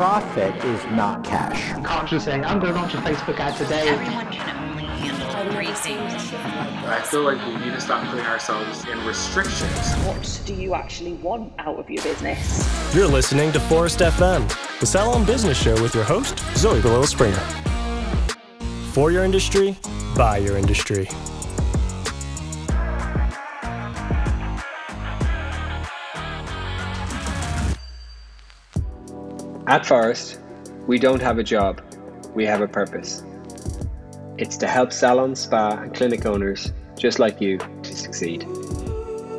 profit is not cash. can't just say, I'm going to launch a Facebook ad today. Everyone can only handle three things. I feel like we need to stop putting ourselves in restrictions. What do you actually want out of your business? You're listening to Phorest FM, the Salon Business Show with your host, Zoe Galil Springer. For your industry, by your industry. At Phorest, we don't have a job, we have a purpose. It's to help salon, spa, and clinic owners just like you to succeed.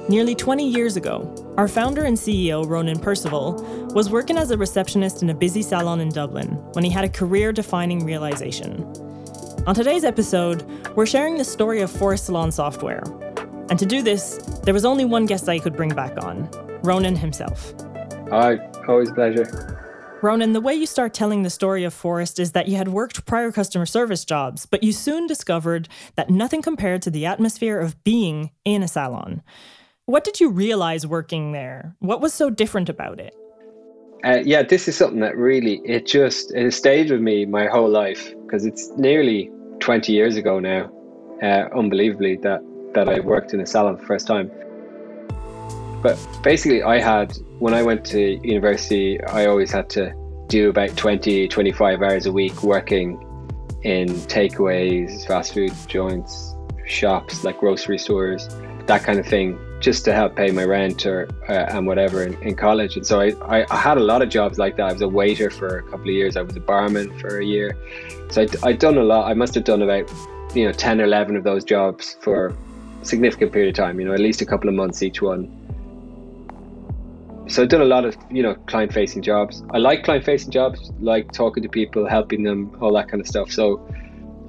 Nearly 20 years ago, our founder and CEO, Ronan Perceval, was working as a receptionist in a busy salon in Dublin when he had a career defining realization. On today's episode, we're sharing the story of Phorest Salon Software. And to do this, there was only one guest I could bring back on Ronan himself. Hi, always a pleasure. Ronan, the way you start telling the story of Phorest is that you had worked prior customer service jobs, but you soon discovered that nothing compared to the atmosphere of being in a salon. What did you realize working there? What was so different about it? Uh, yeah, this is something that really it just it stayed with me my whole life because it's nearly 20 years ago now. Uh, unbelievably, that that I worked in a salon for the first time. But basically, I had, when I went to university, I always had to do about 20, 25 hours a week working in takeaways, fast food joints, shops like grocery stores, that kind of thing, just to help pay my rent or uh, and whatever in, in college. And so I, I, I, had a lot of jobs like that. I was a waiter for a couple of years. I was a barman for a year. So I'd, I'd done a lot. I must have done about you know 10 or 11 of those jobs for a significant period of time. You know, at least a couple of months each one so I've done a lot of you know client facing jobs. I like client facing jobs, like talking to people, helping them, all that kind of stuff. So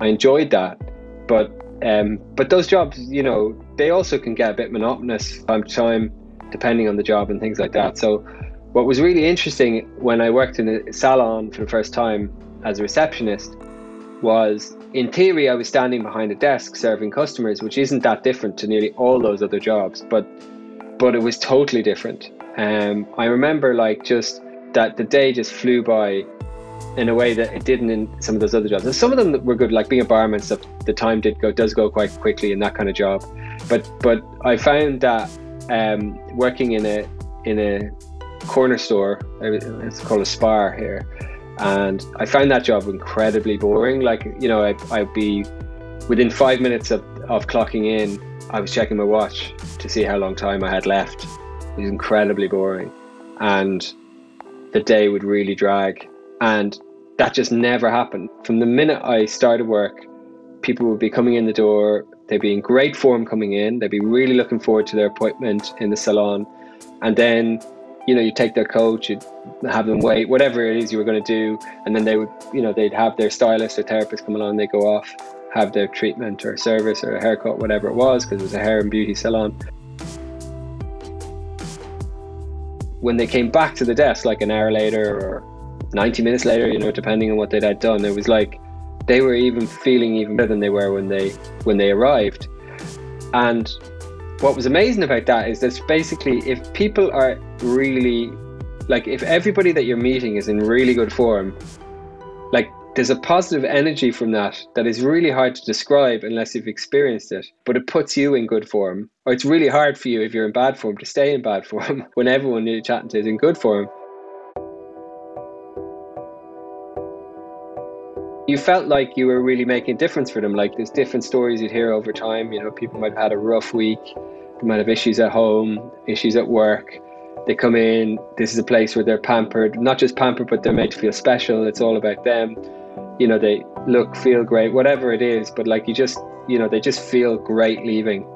I enjoyed that, but um, but those jobs, you know, they also can get a bit monotonous from time, depending on the job and things like that. So what was really interesting when I worked in a salon for the first time as a receptionist was in theory I was standing behind a desk serving customers, which isn't that different to nearly all those other jobs, but but it was totally different um, I remember like just that the day just flew by in a way that it didn't in some of those other jobs. And some of them were good, like being a barman stuff. The time did go does go quite quickly in that kind of job. But but I found that um, working in a in a corner store, it's called a spar here, and I found that job incredibly boring. Like you know, I'd, I'd be within five minutes of, of clocking in, I was checking my watch to see how long time I had left it was incredibly boring. And the day would really drag. And that just never happened. From the minute I started work, people would be coming in the door, they'd be in great form coming in, they'd be really looking forward to their appointment in the salon. And then, you know, you take their coach, you'd have them wait, whatever it is you were going to do. And then they would, you know, they'd have their stylist or therapist come along, they go off, have their treatment or service or a haircut, whatever it was, because it was a hair and beauty salon. When they came back to the desk like an hour later or 90 minutes later, you know, depending on what they'd had done, it was like they were even feeling even better than they were when they when they arrived. And what was amazing about that is that basically if people are really like if everybody that you're meeting is in really good form, like there's a positive energy from that that is really hard to describe unless you've experienced it but it puts you in good form. Or it's really hard for you if you're in bad form to stay in bad form when everyone you're chatting to is in good form. You felt like you were really making a difference for them like there's different stories you'd hear over time. You know people might have had a rough week they might have issues at home issues at work. They come in this is a place where they're pampered not just pampered but they're made to feel special. It's all about them you know they look feel great whatever it is but like you just you know they just feel great leaving.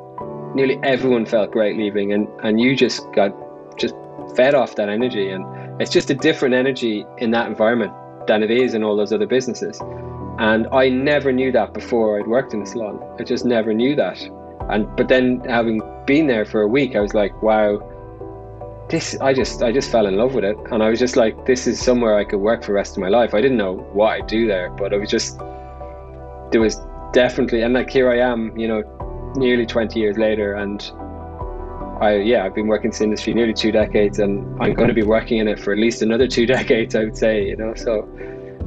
Nearly everyone felt great leaving and and you just got just fed off that energy and it's just a different energy in that environment than it is in all those other businesses. And i never knew that before i'd worked in a salon. I just never knew that. And but then having been there for a week i was like wow this I just I just fell in love with it and I was just like this is somewhere I could work for the rest of my life I didn't know what I'd do there but I was just there was definitely and like here I am you know nearly 20 years later and I yeah, I've been working in this industry nearly two decades, and I'm going to be working in it for at least another two decades. I would say, you know, so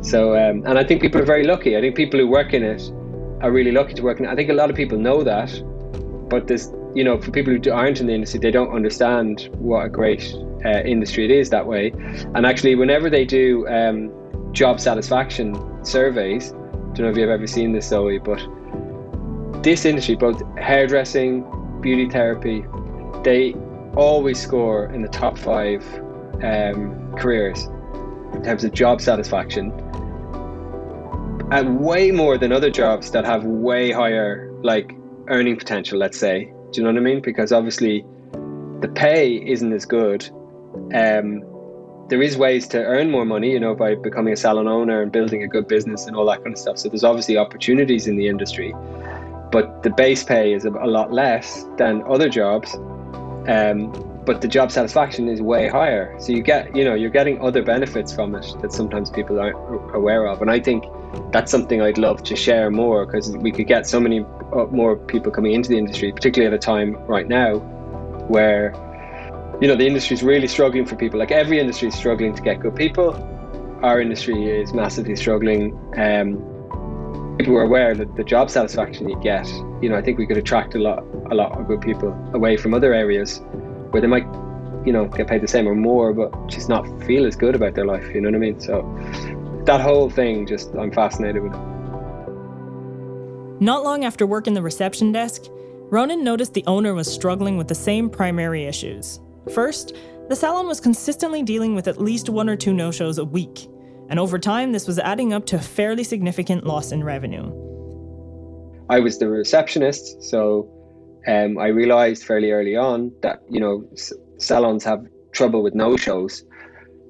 so um, and I think people are very lucky. I think people who work in it are really lucky to work in it. I think a lot of people know that, but there's you know, for people who aren't in the industry, they don't understand what a great uh, industry it is that way. And actually, whenever they do um, job satisfaction surveys, I don't know if you've ever seen this, Zoe, but this industry, both hairdressing, beauty therapy, they always score in the top five um, careers in terms of job satisfaction. And way more than other jobs that have way higher like earning potential, let's say. Do you know what I mean? Because obviously the pay isn't as good. Um, there is ways to earn more money, you know, by becoming a salon owner and building a good business and all that kind of stuff. So there's obviously opportunities in the industry, but the base pay is a, lot less than other jobs. Um, but the job satisfaction is way higher. So you get, you know, you're getting other benefits from it that sometimes people aren't aware of. And I think that's something I'd love to share more because we could get so many more people coming into the industry, particularly at a time right now where, you know, the industry is really struggling for people. Like every industry is struggling to get good people. Our industry is massively struggling. Um, people are aware that the job satisfaction you get, you know, I think we could attract a lot, a lot of good people away from other areas where they might, you know, get paid the same or more, but just not feel as good about their life. You know what I mean? So that whole thing, just I'm fascinated with it. Not long after working the reception desk, Ronan noticed the owner was struggling with the same primary issues. First, the salon was consistently dealing with at least one or two no shows a week, and over time, this was adding up to a fairly significant loss in revenue. I was the receptionist, so um, I realized fairly early on that you know s- salons have trouble with no shows,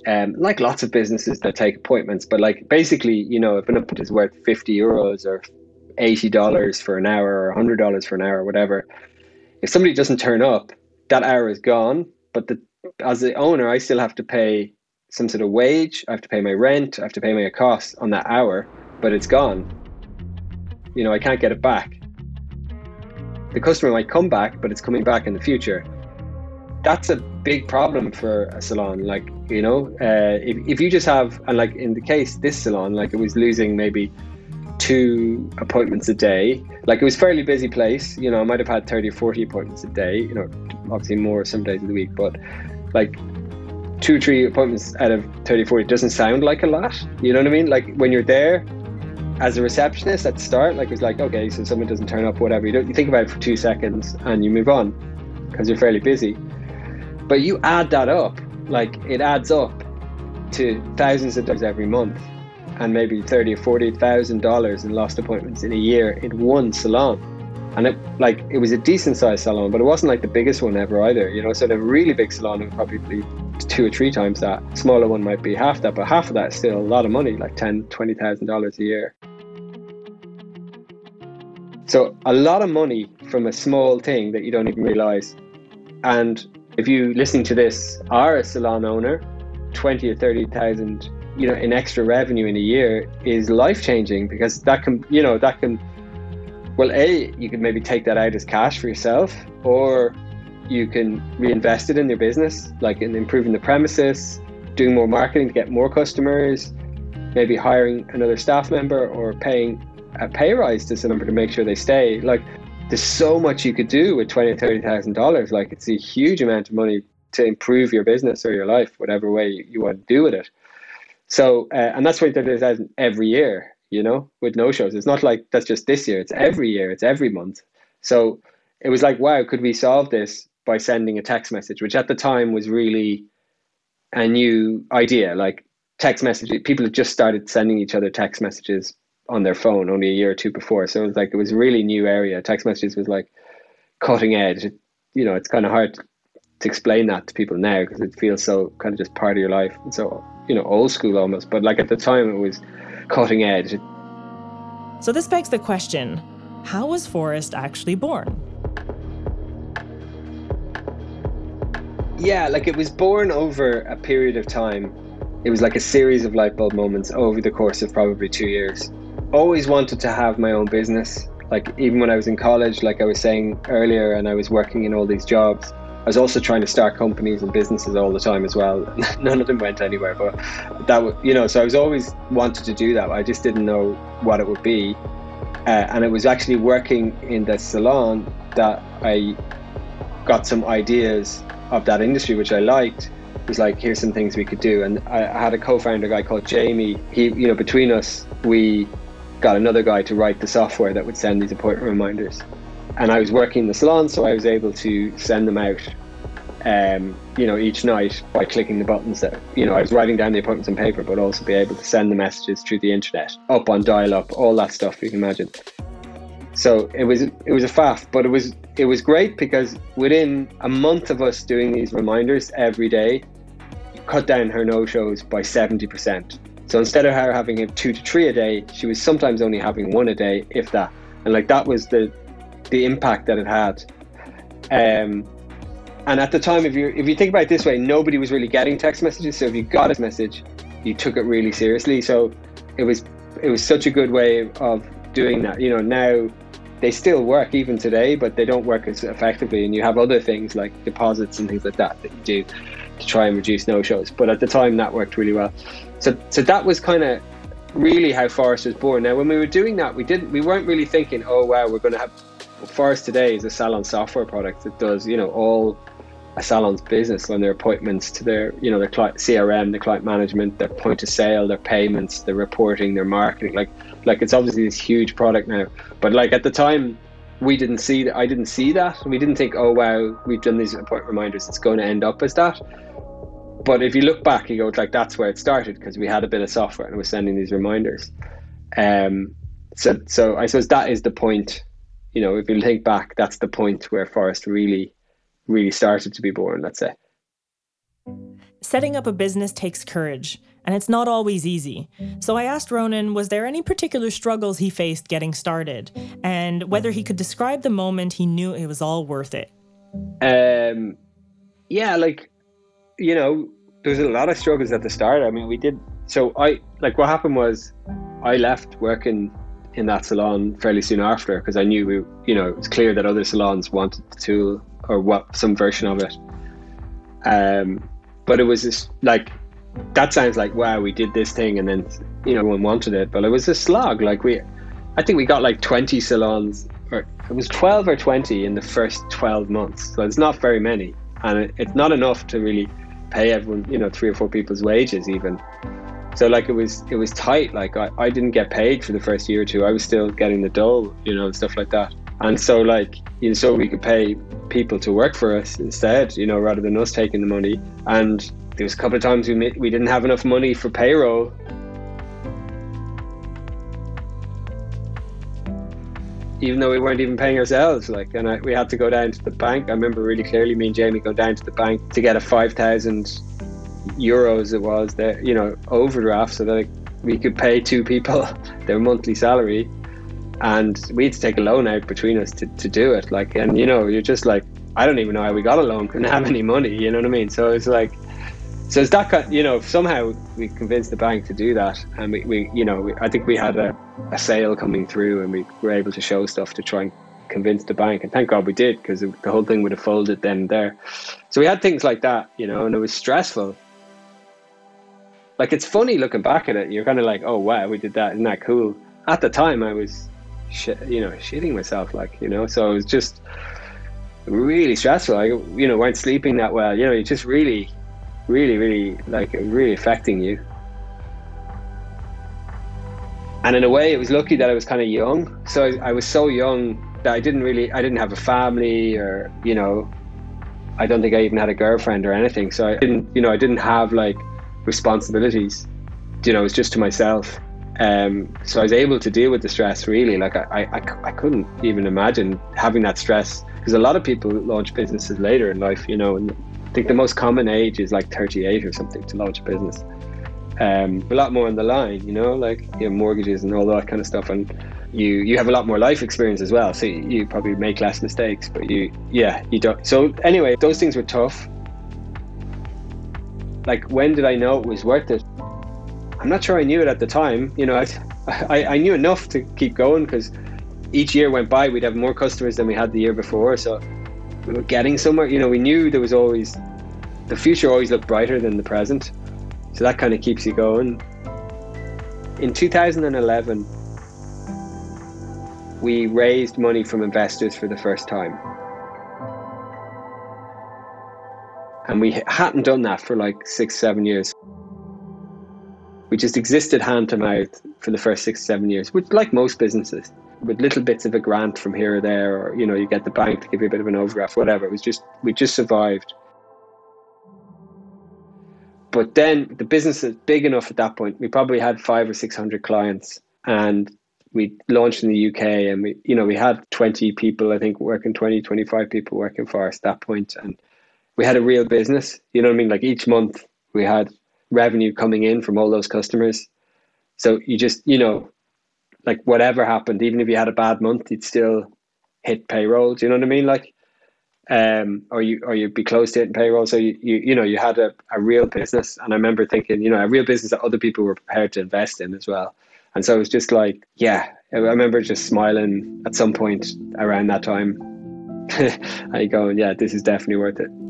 um, like lots of businesses that take appointments. But like basically, you know, if an appointment is worth fifty euros or eighty dollars for an hour or hundred dollars for an hour, whatever, if somebody doesn't turn up, that hour is gone. But the as the owner, I still have to pay some sort of wage. I have to pay my rent. I have to pay my costs on that hour, but it's gone. You know, I can't get it back the customer might come back, but it's coming back in the future. That's a big problem for a salon. Like, you know, uh, if, if you just have, and like in the case, this salon, like it was losing maybe two appointments a day. Like it was fairly busy place, you know, I might have had 30 or 40 appointments a day, you know, obviously more some days of the week, but like two, three appointments out of 30, 40 doesn't sound like a lot. You know what I mean? Like when you're there, as a receptionist at the start, like it's like, okay, so someone doesn't turn up, whatever. You don't you think about it for two seconds and you move on because you're fairly busy. But you add that up, like it adds up to thousands of dollars every month, and maybe thirty or forty thousand dollars in lost appointments in a year in one salon. And it like it was a decent sized salon, but it wasn't like the biggest one ever either. You know, so the really big salon would probably be two or three times that. Smaller one might be half that, but half of that is still a lot of money, like ten, twenty thousand dollars a year. So a lot of money from a small thing that you don't even realize. And if you listen to this are a salon owner, twenty or thirty thousand, you know, in extra revenue in a year is life changing because that can, you know, that can. Well, a you can maybe take that out as cash for yourself, or you can reinvest it in your business, like in improving the premises, doing more marketing to get more customers, maybe hiring another staff member or paying a pay rise to someone to make sure they stay. Like there's so much you could do with twenty thirty thousand dollars. Like it's a huge amount of money to improve your business or your life, whatever way you, want to do with it. So uh, and that's why thirty thousand every year. You know, with no shows, it's not like that's just this year. It's every year. It's every month. So it was like, wow, could we solve this by sending a text message, which at the time was really a new idea. Like text messages, people had just started sending each other text messages on their phone only a year or two before. So it was like it was really new area. Text messages was like cutting edge. It, you know, it's kind of hard to explain that to people now because it feels so kind of just part of your life and so you know old school almost. But like at the time, it was cutting edge. So this begs the question: How was Phorest actually born? Yeah, like it was born over a period of time. It was like a series of light bulb moments over the course of probably two years always wanted to have my own business. Like even when I was in college, like I was saying earlier, and I was working in all these jobs, was also trying to start companies and businesses all the time as well. None of them went anywhere, but that was, you know, so I was always wanted to do that. I just didn't know what it would be, uh, and it was actually working in the salon that I got some ideas of that industry, which I liked. It was like, here's some things we could do, and I, I had a co-founder guy called Jamie. He, you know, between us, we got another guy to write the software that would send these appointment reminders and I was working in the salon, so I was able to send them out, um, you know, each night by clicking the buttons. That you know, I was writing down the appointments on paper, but also be able to send the messages through the internet, up on dial-up, all that stuff you can imagine. So it was it was a faff, but it was it was great because within a month of us doing these reminders every day, cut down her no-shows by seventy percent. So instead of her having two to three a day, she was sometimes only having one a day, if that. And like that was the the impact that it had. Um, and at the time, if you if you think about it this way, nobody was really getting text messages. So if you got a message, you took it really seriously. So it was it was such a good way of doing that. You know, now they still work even today, but they don't work as effectively. And you have other things like deposits and things like that that you do to try and reduce no shows. But at the time, that worked really well. So so that was kind of really how Phorest was born. Now, when we were doing that, we didn't we weren't really thinking, oh wow, we're going to have Phorest today is a salon software product that does, you know, all a salon's business on their appointments to their, you know, their client CRM, the client management, their point of sale, their payments, their reporting, their marketing. Like, like it's obviously this huge product now. But like at the time, we didn't see. I didn't see that. We didn't think, oh wow, we've done these appointment reminders. It's going to end up as that. But if you look back, you go like that's where it started because we had a bit of software and was sending these reminders. Um, so, so I suppose that is the point you know, if you think back, that's the point where Phorest really, really started to be born, let's say. Setting up a business takes courage, and it's not always easy. So I asked Ronan, was there any particular struggles he faced getting started, and whether he could describe the moment he knew it was all worth it? Um, yeah, like, you know, there was a lot of struggles at the start. I mean, we did. So I like what happened was, I left working in that salon fairly soon after because I knew we, you know, it was clear that other salons wanted the tool or what some version of it. Um, but it was just like that sounds like wow, we did this thing and then you know everyone wanted it, but it was a slog. Like we, I think we got like twenty salons, or it was twelve or twenty in the first twelve months. So it's not very many, and it, it's not enough to really pay everyone, you know, three or four people's wages even. So like it was it was tight. Like I, I didn't get paid for the first year or two. I was still getting the dole, you know, and stuff like that. And so like you know, so we could pay people to work for us instead, you know, rather than us taking the money. And there was a couple of times we we didn't have enough money for payroll. Even though we weren't even paying ourselves, like, and I, we had to go down to the bank. I remember really clearly, me and Jamie go down to the bank to get a five thousand euros it was that you know overdraft so that we could pay two people their monthly salary. And we had to take a loan out between us to, to do it. Like and you know you're just like i don't even know how we got a loan couldn't have any money you know what i mean? So it's like so it's that kind you know somehow we convinced the bank to do that. And we, we you know we, i think we had a, a sale coming through and we were able to show stuff to try and convince the bank. And thank god we did because the whole thing would have folded then and there. So we had things like that you know and it was stressful like it's funny looking back at it. You're kind of like, oh wow, we did that. Isn't that cool? At the time, I was, you know, shitting myself. Like you know, so it was just really stressful. I you know weren't sleeping that well. You know, it just really, really, really like really affecting you. And in a way, it was lucky that I was kind of young. So I, I was so young that I didn't really, I didn't have a family or you know, I don't think I even had a girlfriend or anything. So I didn't, you know, I didn't have like responsibilities. You know, it's just to myself. Um, so I was able to deal with the stress really. Like I, I, I couldn't even imagine having that stress because a lot of people launch businesses later in life, you know, and I think the most common age is like 38 or something to launch a business. Um, a lot more on the line, you know, like you know, mortgages and all that kind of stuff. And you, you have a lot more life experience as well. So you, you probably make less mistakes, but you, yeah, you don't. So anyway, those things were tough like when did I know it was worth it? I'm not sure I knew it at the time. You know, I, I, I knew enough to keep going because each year went by, we'd have more customers than we had the year before. So we were getting somewhere. You know, we knew there was always the future always looked brighter than the present, so that kind of keeps you going. In 2011, we raised money from investors for the first time. And we hadn't done that for like six, seven years. We just existed hand to mouth for the first six, seven years, which, like most businesses, with little bits of a grant from here or there, or you know, you get the bank to give you a bit of an overdraft, whatever. It was just we just survived. But then the business is big enough at that point. We probably had five or six hundred clients, and we launched in the UK, and we you know we had twenty people, I think, working 20, 25 people working for us at that point, and we had a real business. You know what I mean? Like each month we had revenue coming in from all those customers. So you just you know like whatever happened, even if you had a bad month, you'd still hit payroll. Do you know what I mean? Like, um, or you or you'd be close to hitting payroll. So you you, you know you had a, a real business, and I remember thinking, you know, a real business that other people were prepared to invest in as well. And so it was just like, yeah, I remember just smiling at some point around that time. I going, yeah, this is definitely worth it.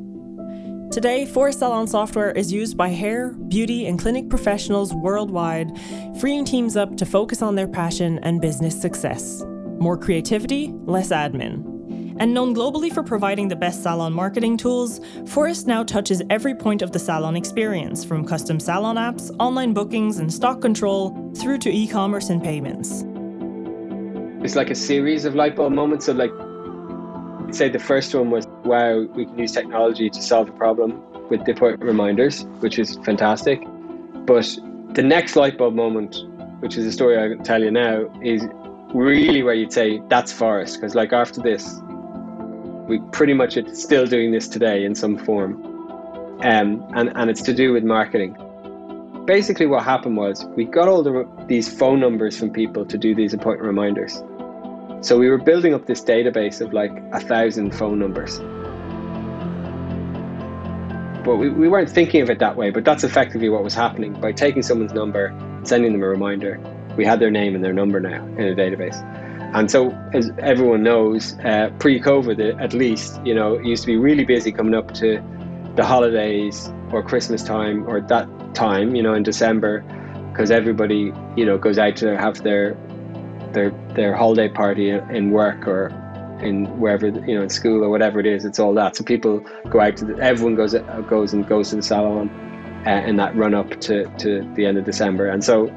Today, Phorest Salon software is used by hair, beauty, and clinic professionals worldwide, freeing teams up to focus on their passion and business success. More creativity, less admin. And known globally for providing the best salon marketing tools, Phorest now touches every point of the salon experience, from custom salon apps, online bookings, and stock control, through to e commerce and payments. It's like a series of light bulb moments. of like, say the first one was wow, we can use technology to solve a problem with the appointment reminders, which is fantastic. But the next light bulb moment, which is a story I can tell you now, is really where you'd say that's Phorest. Because, like, after this, we pretty much are still doing this today in some form. Um, and, and it's to do with marketing. Basically, what happened was we got all the, these phone numbers from people to do these appointment reminders. So we were building up this database of like a thousand phone numbers. But we, we weren't thinking of it that way, but that's effectively what was happening. By taking someone's number, sending them a reminder, we had their name and their number now in a database. And so, as everyone knows, uh, pre COVID at least, you know, it used to be really busy coming up to the holidays or Christmas time or that time, you know, in December, because everybody, you know, goes out to have their their their holiday party in work or in wherever you know in school or whatever it is it's all that. So people go out to the, everyone goes goes and goes to the salon uh, in that run up to to the end of december. And so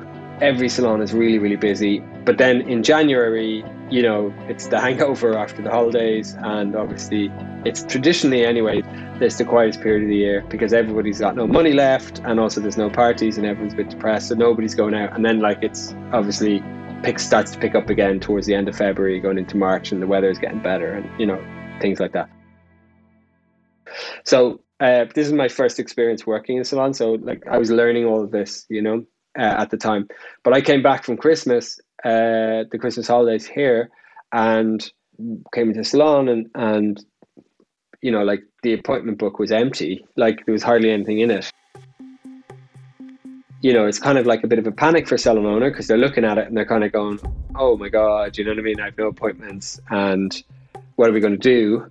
every salon is really really busy. But then in january you know it's the hangover after the holidays. And obviously it's traditionally anyway it's the quietest period of the year because everybody's got no money left and also there's no parties and everyone's a bit depressed. So nobody's going out. And then like it's obviously pick starts to pick up again towards the end of February, going into March, and the weather is getting better, and you know things like that. So uh, this is my first experience working in salon. So like I was learning all of this, you know, uh, at the time. But I came back from Christmas, uh, the Christmas holidays here, and came into salon, and and you know, like the appointment book was empty. Like there was hardly anything in it you know, it's kind of like a bit of a panic for salon owner because they're looking at it and they're kind of going, "Oh my god," you know what I mean? I have no appointments, and what are we going to do?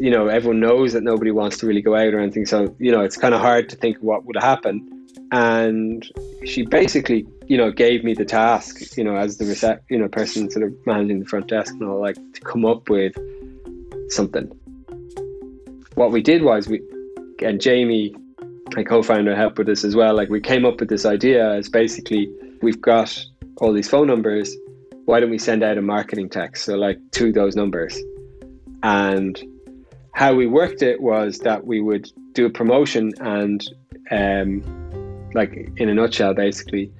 You know, everyone knows that nobody wants to really go out or anything, so you know, it's kind of hard to think what would happen. And she basically, you know, gave me the task, you know, as the recept, you know, person sort of managing the front desk and all, like to come up with something. What we did was we, and Jamie my co-founder helped with this as well. Like we came up with this idea as basically we've got all these phone numbers. Why don't we send out a marketing text? So like to those numbers. And how we worked it was that we would do a promotion and um, like in a nutshell, basically,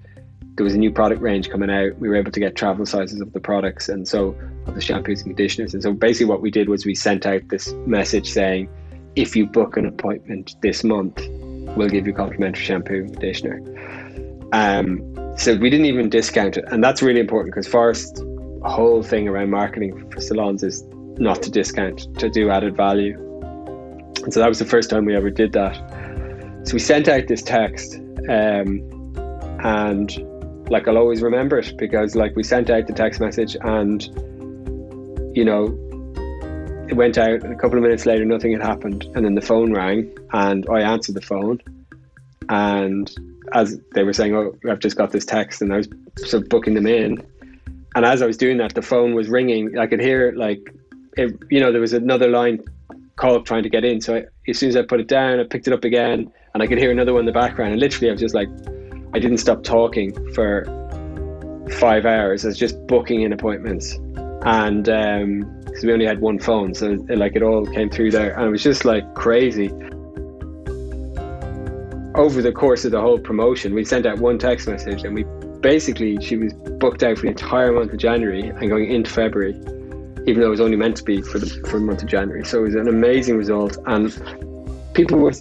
there was a new product range coming out. We were able to get travel sizes of the products and so of the shampoos and conditioners. And so basically what we did was we sent out this message saying, if you book an appointment this month, we'll give you complimentary shampoo and conditioner. Um, so we didn't even discount it, and that's really important because Phorest's whole thing around marketing for salons is not to discount, to do added value. And so that was the first time we ever did that. So we sent out this text, um, and like I'll always remember it because like we sent out the text message, and you know, went out, a couple of minutes later, nothing had happened. And then the phone rang, and I answered the phone. And as they were saying, Oh, I've just got this text, and I was sort of booking them in. And as I was doing that, the phone was ringing. I could hear like, it, you know, there was another line call trying to get in. So I, as soon as I put it down, I picked it up again, and I could hear another one in the background. And literally, I was just like, I didn't stop talking for five hours. I was just booking in appointments, and um, because we only had one phone, so it, like it all came through there, and it was just like crazy. Over the course of the whole promotion, we sent out one text message, and we basically she was booked out for the entire month of January and going into February, even though it was only meant to be for the for the month of January. So it was an amazing result, and people were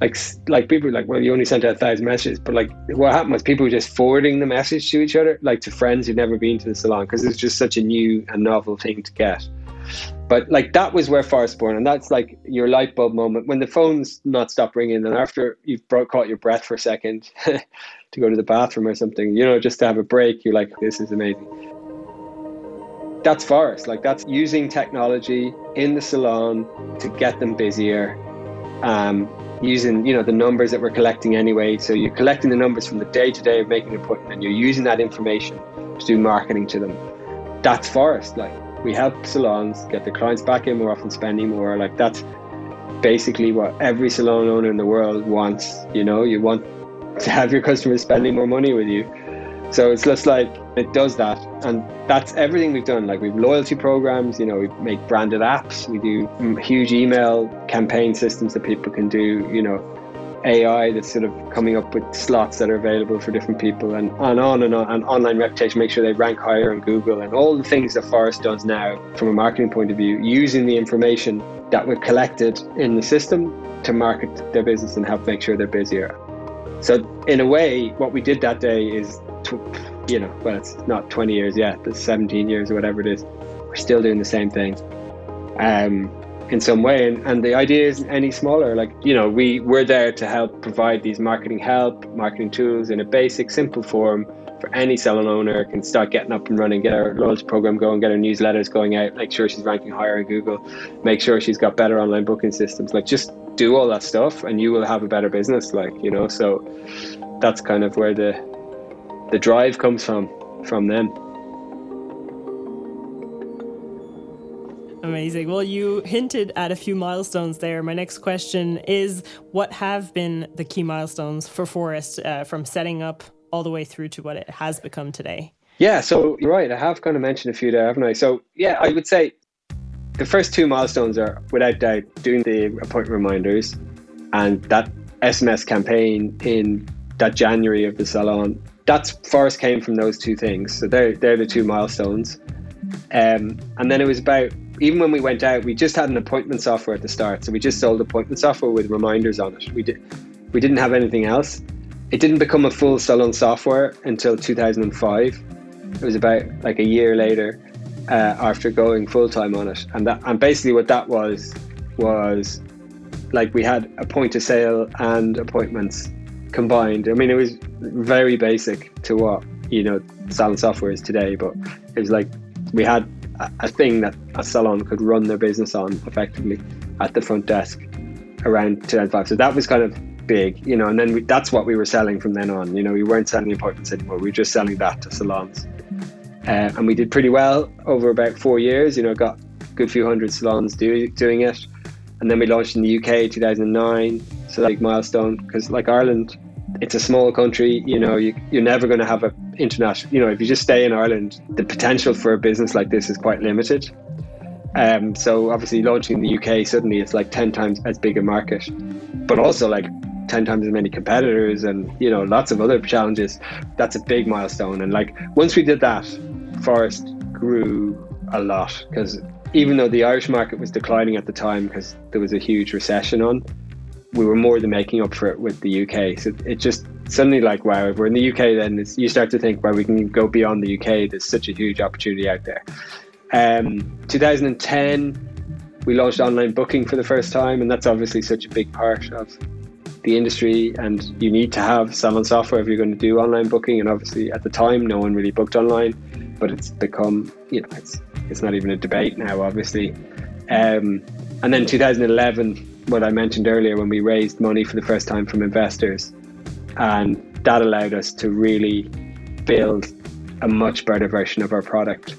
like like people were like, well, you only sent out a thousand messages, but like what happened was people were just forwarding the message to each other, like to friends who'd never been to the salon, because it's just such a new and novel thing to get. But like that was where Phorest born, and that's like your light bulb moment when the phone's not stopped ringing, and after you've brought, caught your breath for a second to go to the bathroom or something, you know, just to have a break, you're like, this is amazing. That's Phorest, like that's using technology in the salon to get them busier. Um, using you know the numbers that we're collecting anyway so you're collecting the numbers from the day to day of making an appointment and you're using that information to do marketing to them that's Phorest like we help salons get the clients back in more often, spending more. Like that's basically what every salon owner in the world wants. You know, you want to have your customers spending more money with you. So it's just like it does that, and that's everything we've done. Like we've loyalty programs, you know, we make branded apps, we do huge email campaign systems that people can do, you know, AI that's sort of coming up with slots that are available for different people and, and on and on and online reputation, make sure they rank higher on Google and all the things that Phorest does now from a marketing point of view, using the information that we've collected in the system to market their business and help make sure they're busier. So in a way, what we did that day is, you know, well, it's not 20 years yet, but 17 years or whatever it is. We're still doing the same thing. Um, in some way and, and the idea isn't any smaller. Like you know we we're there to help provide these marketing help marketing tools in a basic simple form for any salon owner can start getting up and running get our loyalty program going get our newsletters going out make sure she's ranking higher on google make sure she's got better online booking systems. Like just do all that stuff and you will have a better business like you know so that's kind of where the the drive comes from from them Amazing. Well, you hinted at a few milestones there. My next question is what have been the key milestones for Phorest uh, from setting up all the way through to what it has become today? Yeah, so you're right. I have kind of mentioned a few there, haven't I? So, yeah, I would say the first two milestones are without doubt doing the appointment reminders and that SMS campaign in that January of the salon. That's Phorest came from those two things. So they're, they're the two milestones. Um, and then it was about even when we went out, we just had an appointment software at the start. So we just sold appointment software with reminders on it. We did we didn't have anything else. It didn't become a full salon software until 2005. It was about like a year later uh, after going full time on it, and that and basically what that was was like we had a point of sale and appointments combined. I mean, it was very basic to what you know salon software is today, but it was like we had a thing that a salon could run their business on effectively at the front desk around 2005. So that was kind of big, you know, and then we, that's what we were selling from then on. You know, we weren't selling appointments anymore. We were just selling that to salons. Uh, and we did pretty well over about four years, you know, got a good few hundred salons do, doing it. And then we launched in the UK 2009. So like milestone, because like Ireland, it's a small country, you know, you, you're never going to have a international, you know, if you just stay in Ireland, the potential for a business like this is quite limited. Um, so obviously launching in the UK, suddenly it's like 10 times as big a market, but also like 10 times as many competitors and, you know, lots of other challenges. That's a big milestone. And like once we did that, Phorest grew a lot because even though the Irish market was declining at the time because there was a huge recession on, we were more than making up for it with the UK. So it just suddenly like, wow, if we're in the UK, then you start to think, well, we can go beyond the UK. There's such a huge opportunity out there. Um, 2010, we launched online booking for the first time, and that's obviously such a big part of the industry. And you need to have salon software if you're going to do online booking. And obviously, at the time, no one really booked online, but it's become, you know, it's it's not even a debate now, obviously. Um, and then 2011, what I mentioned earlier, when we raised money for the first time from investors, and that allowed us to really build a much better version of our product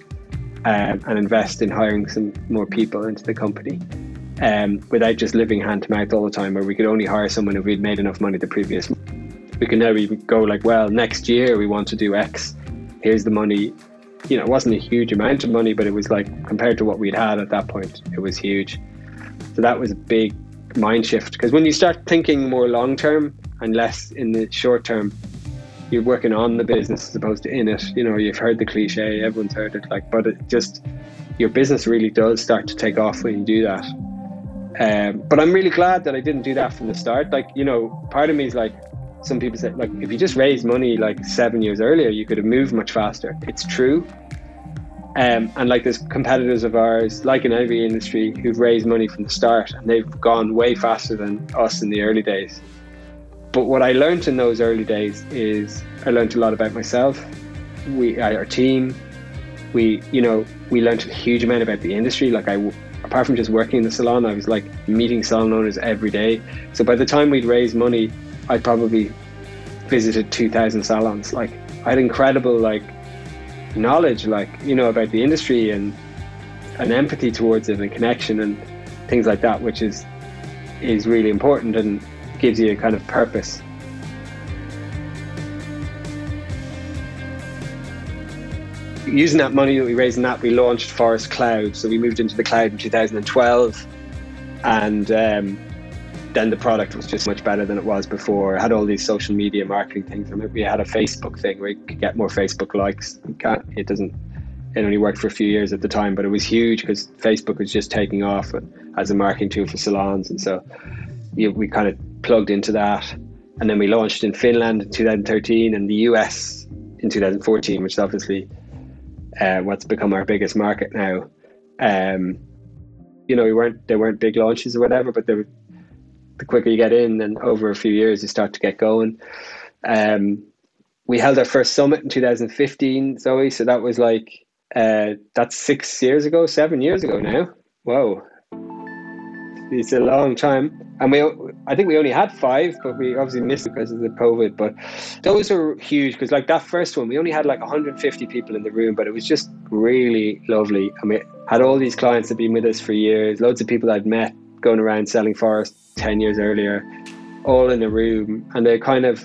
um, and invest in hiring some more people into the company um, without just living hand to mouth all the time, where we could only hire someone if we'd made enough money the previous. month. We can now even go like, well, next year we want to do X. Here's the money. You know, it wasn't a huge amount of money, but it was like compared to what we'd had at that point, it was huge. So that was a big mind shift because when you start thinking more long term and less in the short term, you're working on the business as opposed to in it. You know, you've heard the cliche, everyone's heard it, like, but it just your business really does start to take off when you do that. Um, but I'm really glad that I didn't do that from the start. Like, you know, part of me is like, some people say, like, if you just raised money like seven years earlier, you could have moved much faster. It's true. Um, and like there's competitors of ours, like in every industry, who've raised money from the start and they've gone way faster than us in the early days. But what I learned in those early days is I learned a lot about myself, we, our team. We, you know, we learned a huge amount about the industry. Like I, apart from just working in the salon, I was like meeting salon owners every day. So by the time we'd raised money, I probably visited 2,000 salons. Like I had incredible like knowledge, like you know, about the industry and an empathy towards it and connection and things like that, which is is really important and gives you a kind of purpose. Using that money that we raised in that, we launched Phorest Cloud. So we moved into the cloud in 2012, and um, then the product was just much better than it was before. It had all these social media marketing things. I mean, we had a Facebook thing where you could get more Facebook likes. Can't? it doesn't. It only worked for a few years at the time, but it was huge because Facebook was just taking off as a marketing tool for salons, and so you we kind of plugged into that. And then we launched in Finland in 2013 and the US in 2014, which is obviously uh, what's become our biggest market now. Um, you know, we weren't they weren't big launches or whatever, but there were, the quicker you get in, and over a few years you start to get going. Um, we held our first summit in 2015, Zoe. So that was like uh, that's six years ago, seven years ago now. Whoa, it's a long time. And we, I think we only had five, but we obviously missed because of the COVID. But those are huge because, like that first one, we only had like 150 people in the room, but it was just really lovely. I mean, had all these clients that had been with us for years, loads of people I'd met going around selling Phorest 10 years earlier, all in a room, and they kind of,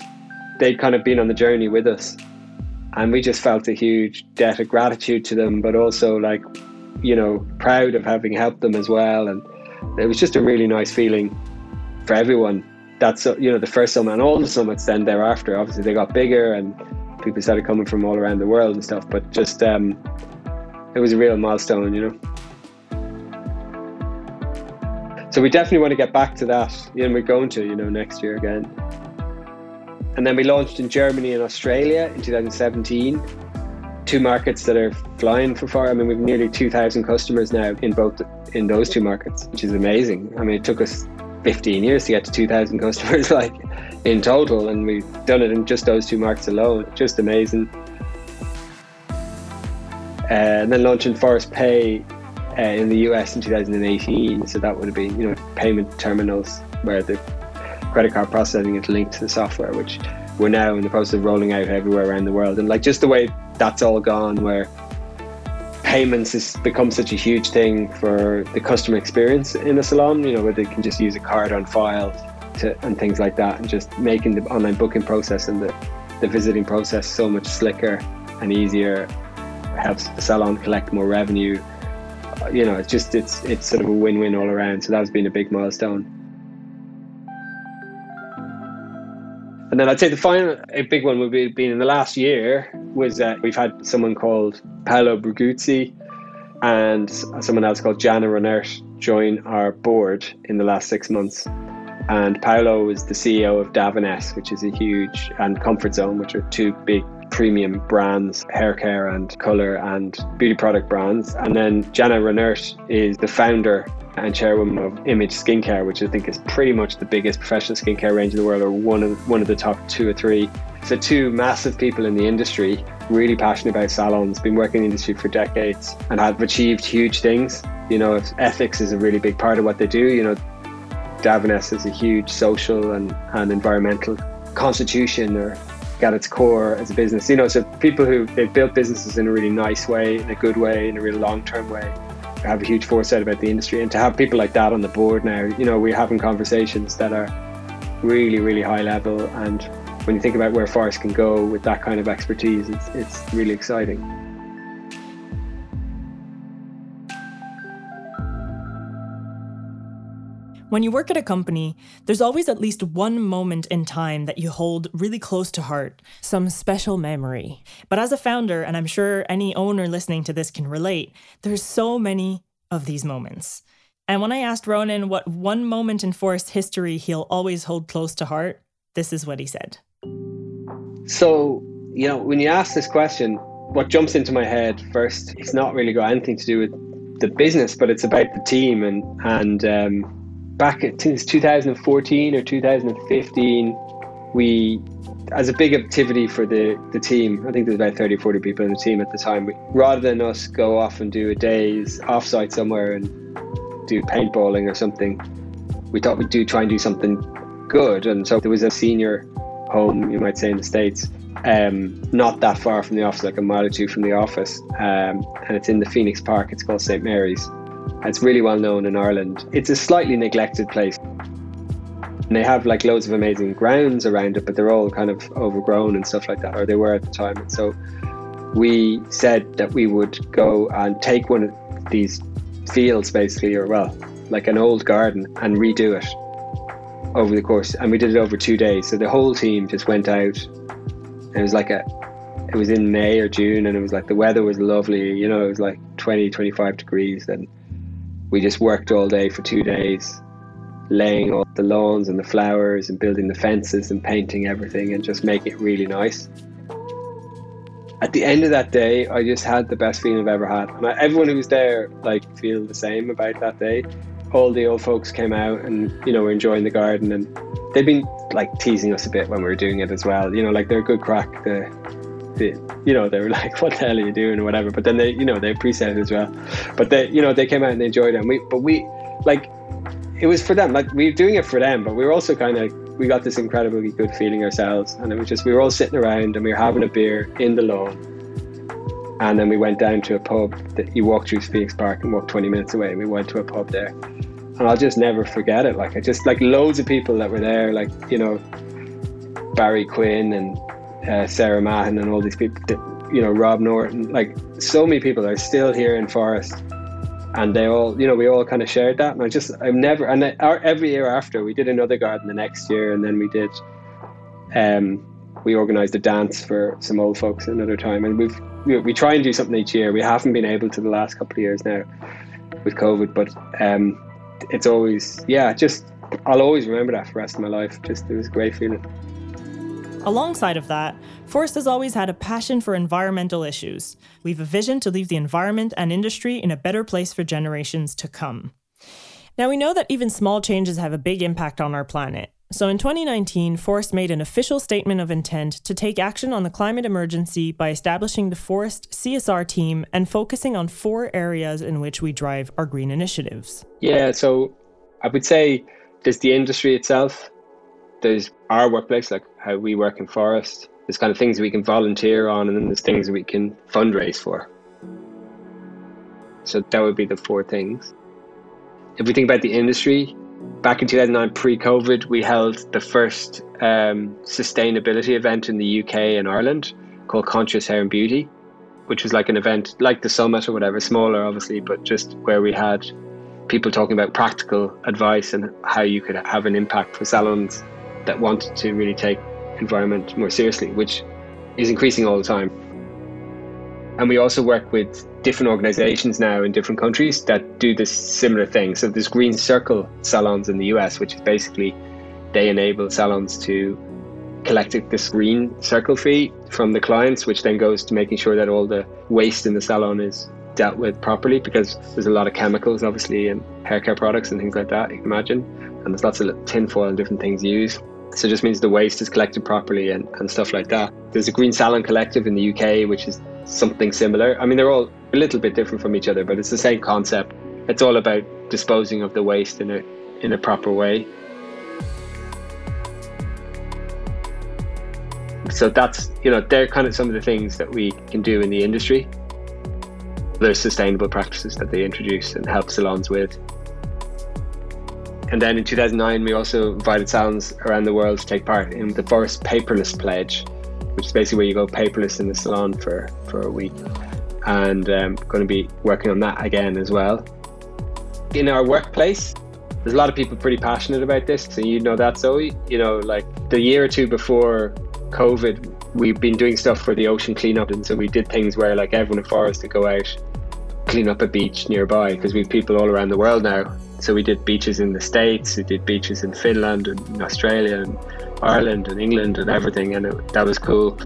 they'd kind of been on the journey with us. And we just felt a huge debt of gratitude to them, but also like, you know, proud of having helped them as well. And it was just a really nice feeling for everyone. That's you know the first summit and all the summits then thereafter. Obviously they got bigger and people started coming from all around the world and stuff. But just um, it was a real milestone, you know. So we definitely want to get back to that, and we're going to, you know, next year again. And then we launched in Germany and Australia in 2017 two markets that are flying for far. I mean, we've nearly 2,000 customers now in both in those two markets, which is amazing. I mean, it took us 15 years to get to 2,000 customers, like in total, and we've done it in just those two markets alone. Just amazing. Uh, and then launching Phorest Pay uh, in the US in 2018. So that would have been, you know, payment terminals where the credit card processing is linked to the software, which we're now in the process of rolling out everywhere around the world. And like just the way that's all gone, where payments has become such a huge thing for the customer experience in a salon, you know, where they can just use a card on file to, and things like that, and just making the online booking process and the, the visiting process so much slicker and easier helps the salon collect more revenue. You know, it's just it's it's sort of a win-win all around. So that's been a big milestone. And then I'd say the final, a big one would be been in the last year was that we've had someone called Paolo Braguzzi and someone else called Janna Ronert join our board in the last six months. And Paolo is the CEO of Davines, which is a huge, and Comfort Zone, which are two big premium brands, hair care and color and beauty product brands. And then Janna Ronert is the founder and chairwoman of Image Skincare, which I think is pretty much the biggest professional skincare range in the world, or one of one of the top two or three. So two massive people in the industry, really passionate about salons, been working in the industry for decades, and have achieved huge things. You know, ethics is a really big part of what they do. You know, Davines is a huge social and, and environmental constitution or at its core as a business. You know, so people who they've built businesses in a really nice way, in a good way, in a real long term way, have a huge foresight about the industry. And to have people like that on the board now, you know, we're having conversations that are really, really high level. And when you think about where Phorest can go with that kind of expertise, it's it's really exciting. When you work at a company, there's always at least one moment in time that you hold really close to heart, some special memory. But as a founder, and I'm sure any owner listening to this can relate, there's so many of these moments. And when I asked Ronan what one moment in Phorest history he'll always hold close to heart, this is what he said. So, you know, when you ask this question, what jumps into my head first, it's not really got anything to do with the business, but it's about the team and and um, back since 2014 or 2015, we, as a big activity for the, the team, I think there's about 30, 40 people in the team at the time, we, rather than us go off and do a day's offsite somewhere and do paintballing or something, we thought we'd do try and do something good. And so there was a senior home, you might say, in the States, um, not that far from the office, like a mile or two from the office. Um, and it's in the Phoenix Park. It's called St. Mary's. It's really well known in Ireland. It's a slightly neglected place. And they have like loads of amazing grounds around it, but they're all kind of overgrown and stuff like that, or they were at the time. And so we said that we would go and take one of these fields, basically, or well, like an old garden, and redo it over the course. And we did it over two days. So the whole team just went out. it was like a, it was in May or June, and it was like the weather was lovely. You know, it was like 20, 25 degrees. And we just worked all day for two days, laying all the lawns and the flowers and building the fences and painting everything and just making it really nice. At the end of that day, I just had the best feeling I've ever had, and I, everyone who was there like feel the same about that day. All the old folks came out and you know were enjoying the garden, and they've been like teasing us a bit when we were doing it as well. You know, like they're a good crack. The they, you know, they were like, "What the hell are you doing?" or whatever. But then they, you know, they appreciated as well. But they, you know, they came out and they enjoyed it. And we, but we, like, it was for them. Like we were doing it for them, but we were also kind of we got this incredibly good feeling ourselves, and it was just we were all sitting around and we were having a beer in the lawn. And then we went down to a pub that you walk through Phoenix Park and walk 20 minutes away. And we went to a pub there. And I'll just never forget it. Like, I just, like, loads of people that were there, like, you know, Barry Quinn and uh, Sarah Mahan and all these people, you know, Rob Norton, like so many people are still here in Phorest, and they all, you know, we all kind of shared that. And I just, I've never, and our, every year after, we did another garden the next year, and then we did, um, we organised a dance for some old folks another time, and we've we, we try and do something each year. We haven't been able to the last couple of years now with COVID, but um, it's always, yeah, just I'll always remember that for the rest of my life. Just it was a great feeling. Alongside of that, Phorest has always had a passion for environmental issues. We've a vision to leave the environment and industry in a better place for generations to come. Now, we know that even small changes have a big impact on our planet. So in 2019, Phorest made an official statement of intent to take action on the climate emergency by establishing the Phorest CSR team and focusing on four areas in which we drive our green initiatives. Yeah, so I would say there's the industry itself, there's our workplace, like how we work in Phorest. There's kind of things we can volunteer on, and then there's things we can fundraise for. So that would be the four things. If we think about the industry, back in 2009, pre COVID, we held the first um, sustainability event in the UK and Ireland called Conscious Hair and Beauty, which was like an event like the summit or whatever, smaller obviously, but just where we had people talking about practical advice and how you could have an impact for salons that wanted to really take environment more seriously, which is increasing all the time. And we also work with different organizations now in different countries that do this similar thing. So there's Green Circle salons in the US, which is basically they enable salons to collect this green circle fee from the clients, which then goes to making sure that all the waste in the salon is dealt with properly because there's a lot of chemicals obviously in hair care products and things like that, you can imagine. And there's lots of tinfoil and different things used. So it just means the waste is collected properly and, and stuff like that. There's a Green Salon Collective in the UK, which is something similar. I mean, they're all a little bit different from each other, but it's the same concept. it's all about disposing of the waste in a in a proper way. So that's you know they're kind of some of the things that we can do in the industry. There's sustainable practices that they introduce and help salons with. And then in 2009, we also invited salons around the world to take part in the Phorest Paperless Pledge, which is basically where you go paperless in the salon for, for a week. And um, going to be working on that again as well. In our workplace, there's a lot of people pretty passionate about this. So you know that, Zoe. You know, like the year or two before COVID, we've been doing stuff for the ocean cleanup. And so we did things where like everyone in Phorest to go out, clean up a beach nearby because we have people all around the world now. So we did beaches in the States, we did beaches in Finland and in Australia and Ireland and England and everything. And it, that was cool.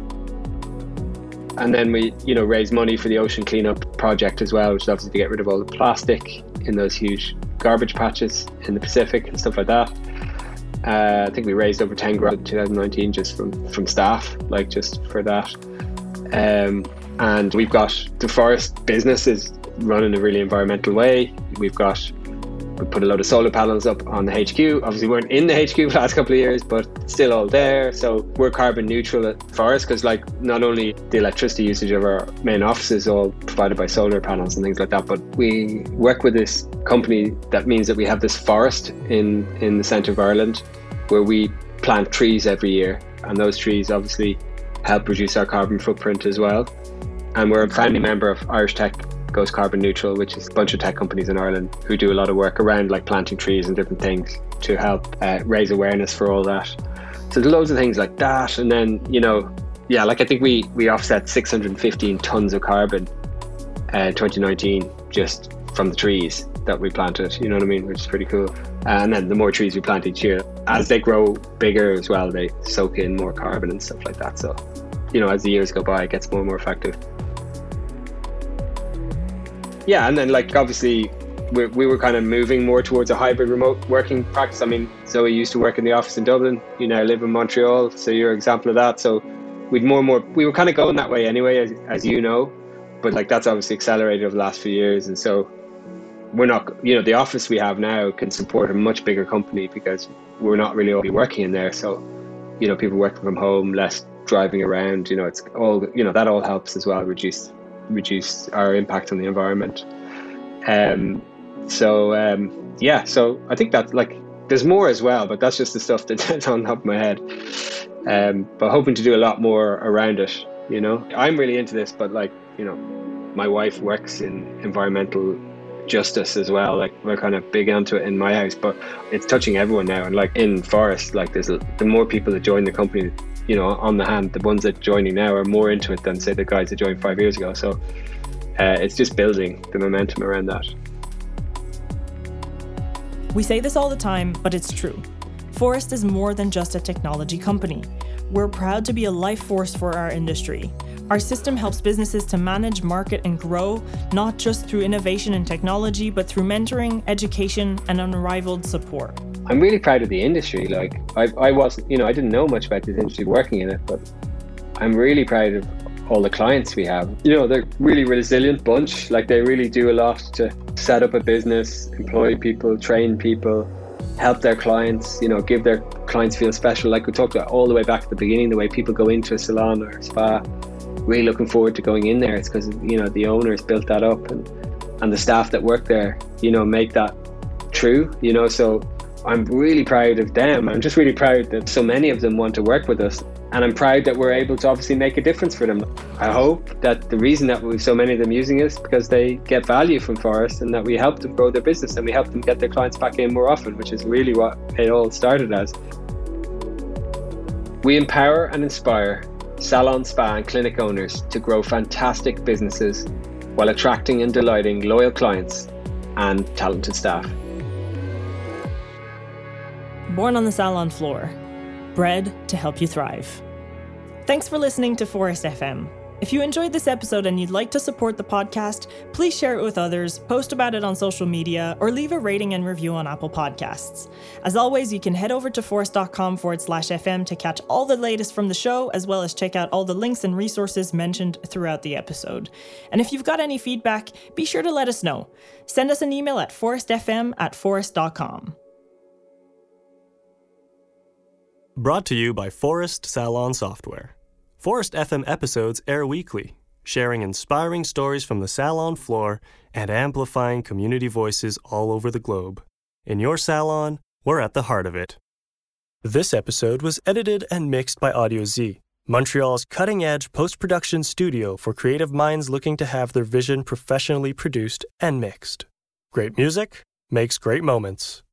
And then we, you know, raised money for the ocean cleanup project as well, which is obviously to get rid of all the plastic in those huge garbage patches in the Pacific and stuff like that. Uh, I think we raised over 10 grand in 2019 just from, from staff, like just for that. Um, and we've got the Phorest business is run in a really environmental way. We've got we put a lot of solar panels up on the HQ. Obviously, we weren't in the HQ for the last couple of years, but still all there. So we're carbon neutral at Phorest because, like, not only the electricity usage of our main office is all provided by solar panels and things like that, but we work with this company that means that we have this forest in in the centre of Ireland where we plant trees every year, and those trees obviously help reduce our carbon footprint as well. And we're a founding member of Irish Tech Goes Carbon Neutral, which is a bunch of tech companies in Ireland who do a lot of work around like planting trees and different things to help uh, raise awareness for all that. So there's loads of things like that, and then you know, yeah, like I think we we offset 615 tons of carbon uh, 2019 just from the trees that we planted. You know what I mean? Which is pretty cool. And then the more trees we plant each year, as they grow bigger as well, they soak in more carbon and stuff like that. So, you know, as the years go by, it gets more and more effective yeah, and then like obviously we, we were kind of moving more towards a hybrid remote working practice. I mean, Zoe used to work in the office in Dublin. You now live in Montreal, so you're an example of that. So we'd more and more we were kind of going that way anyway, as, as you know. But like that's obviously accelerated over the last few years, and so we're not. You know, the office we have now can support a much bigger company because we're not really only working in there. So you know, people working from home, less driving around. You know, it's all you know that all helps as well, reduce reduce our impact on the environment. Um, so um, yeah, so I think that like there's more as well, but that's just the stuff that's on top of my head. Um, but hoping to do a lot more around it. You know, I'm really into this, but like you know, my wife works in environmental justice as well. Like we're kind of big onto it in my house, but it's touching everyone now. And like in Phorest, like there's the more people that join the company, you know, on the hand, the ones that joining now are more into it than say the guys that joined five years ago. So uh, it's just building the momentum around that. We say this all the time, but it's true. Phorest is more than just a technology company. We're proud to be a life force for our industry. Our system helps businesses to manage, market, and grow, not just through innovation and technology, but through mentoring, education, and unrivaled support. I'm really proud of the industry. Like I, I wasn't, you know, I didn't know much about this industry working in it, but I'm really proud of all the clients we have. You know, they're really resilient bunch. Like they really do a lot to set up a business, employ people, train people, help their clients. You know, give their clients feel special. Like we talked about all the way back at the beginning, the way people go into a salon or a spa, really looking forward to going in there. It's because you know the owners built that up and and the staff that work there. You know, make that true. You know, so I'm really proud of them. I'm just really proud that so many of them want to work with us. And I'm proud that we're able to obviously make a difference for them. I hope that the reason that we've so many of them using us because they get value from Phorest and that we help them grow their business and we help them get their clients back in more often, which is really what it all started as. We empower and inspire salon, spa, and clinic owners to grow fantastic businesses while attracting and delighting loyal clients and talented staff born on the salon floor, bred to help you thrive. Thanks for listening to Phorest FM. If you enjoyed this episode and you'd like to support the podcast, please share it with others, post about it on social media, or leave a rating and review on Apple Podcasts. As always, you can head over to phorest.com forward slash FM to catch all the latest from the show, as well as check out all the links and resources mentioned throughout the episode. And if you've got any feedback, be sure to let us know. Send us an email at phorestfm at phorest.com. Brought to you by Phorest Salon Software. Phorest FM episodes air weekly, sharing inspiring stories from the salon floor and amplifying community voices all over the globe. In your salon, we're at the heart of it. This episode was edited and mixed by Audio Z, Montreal's cutting edge post production studio for creative minds looking to have their vision professionally produced and mixed. Great music makes great moments.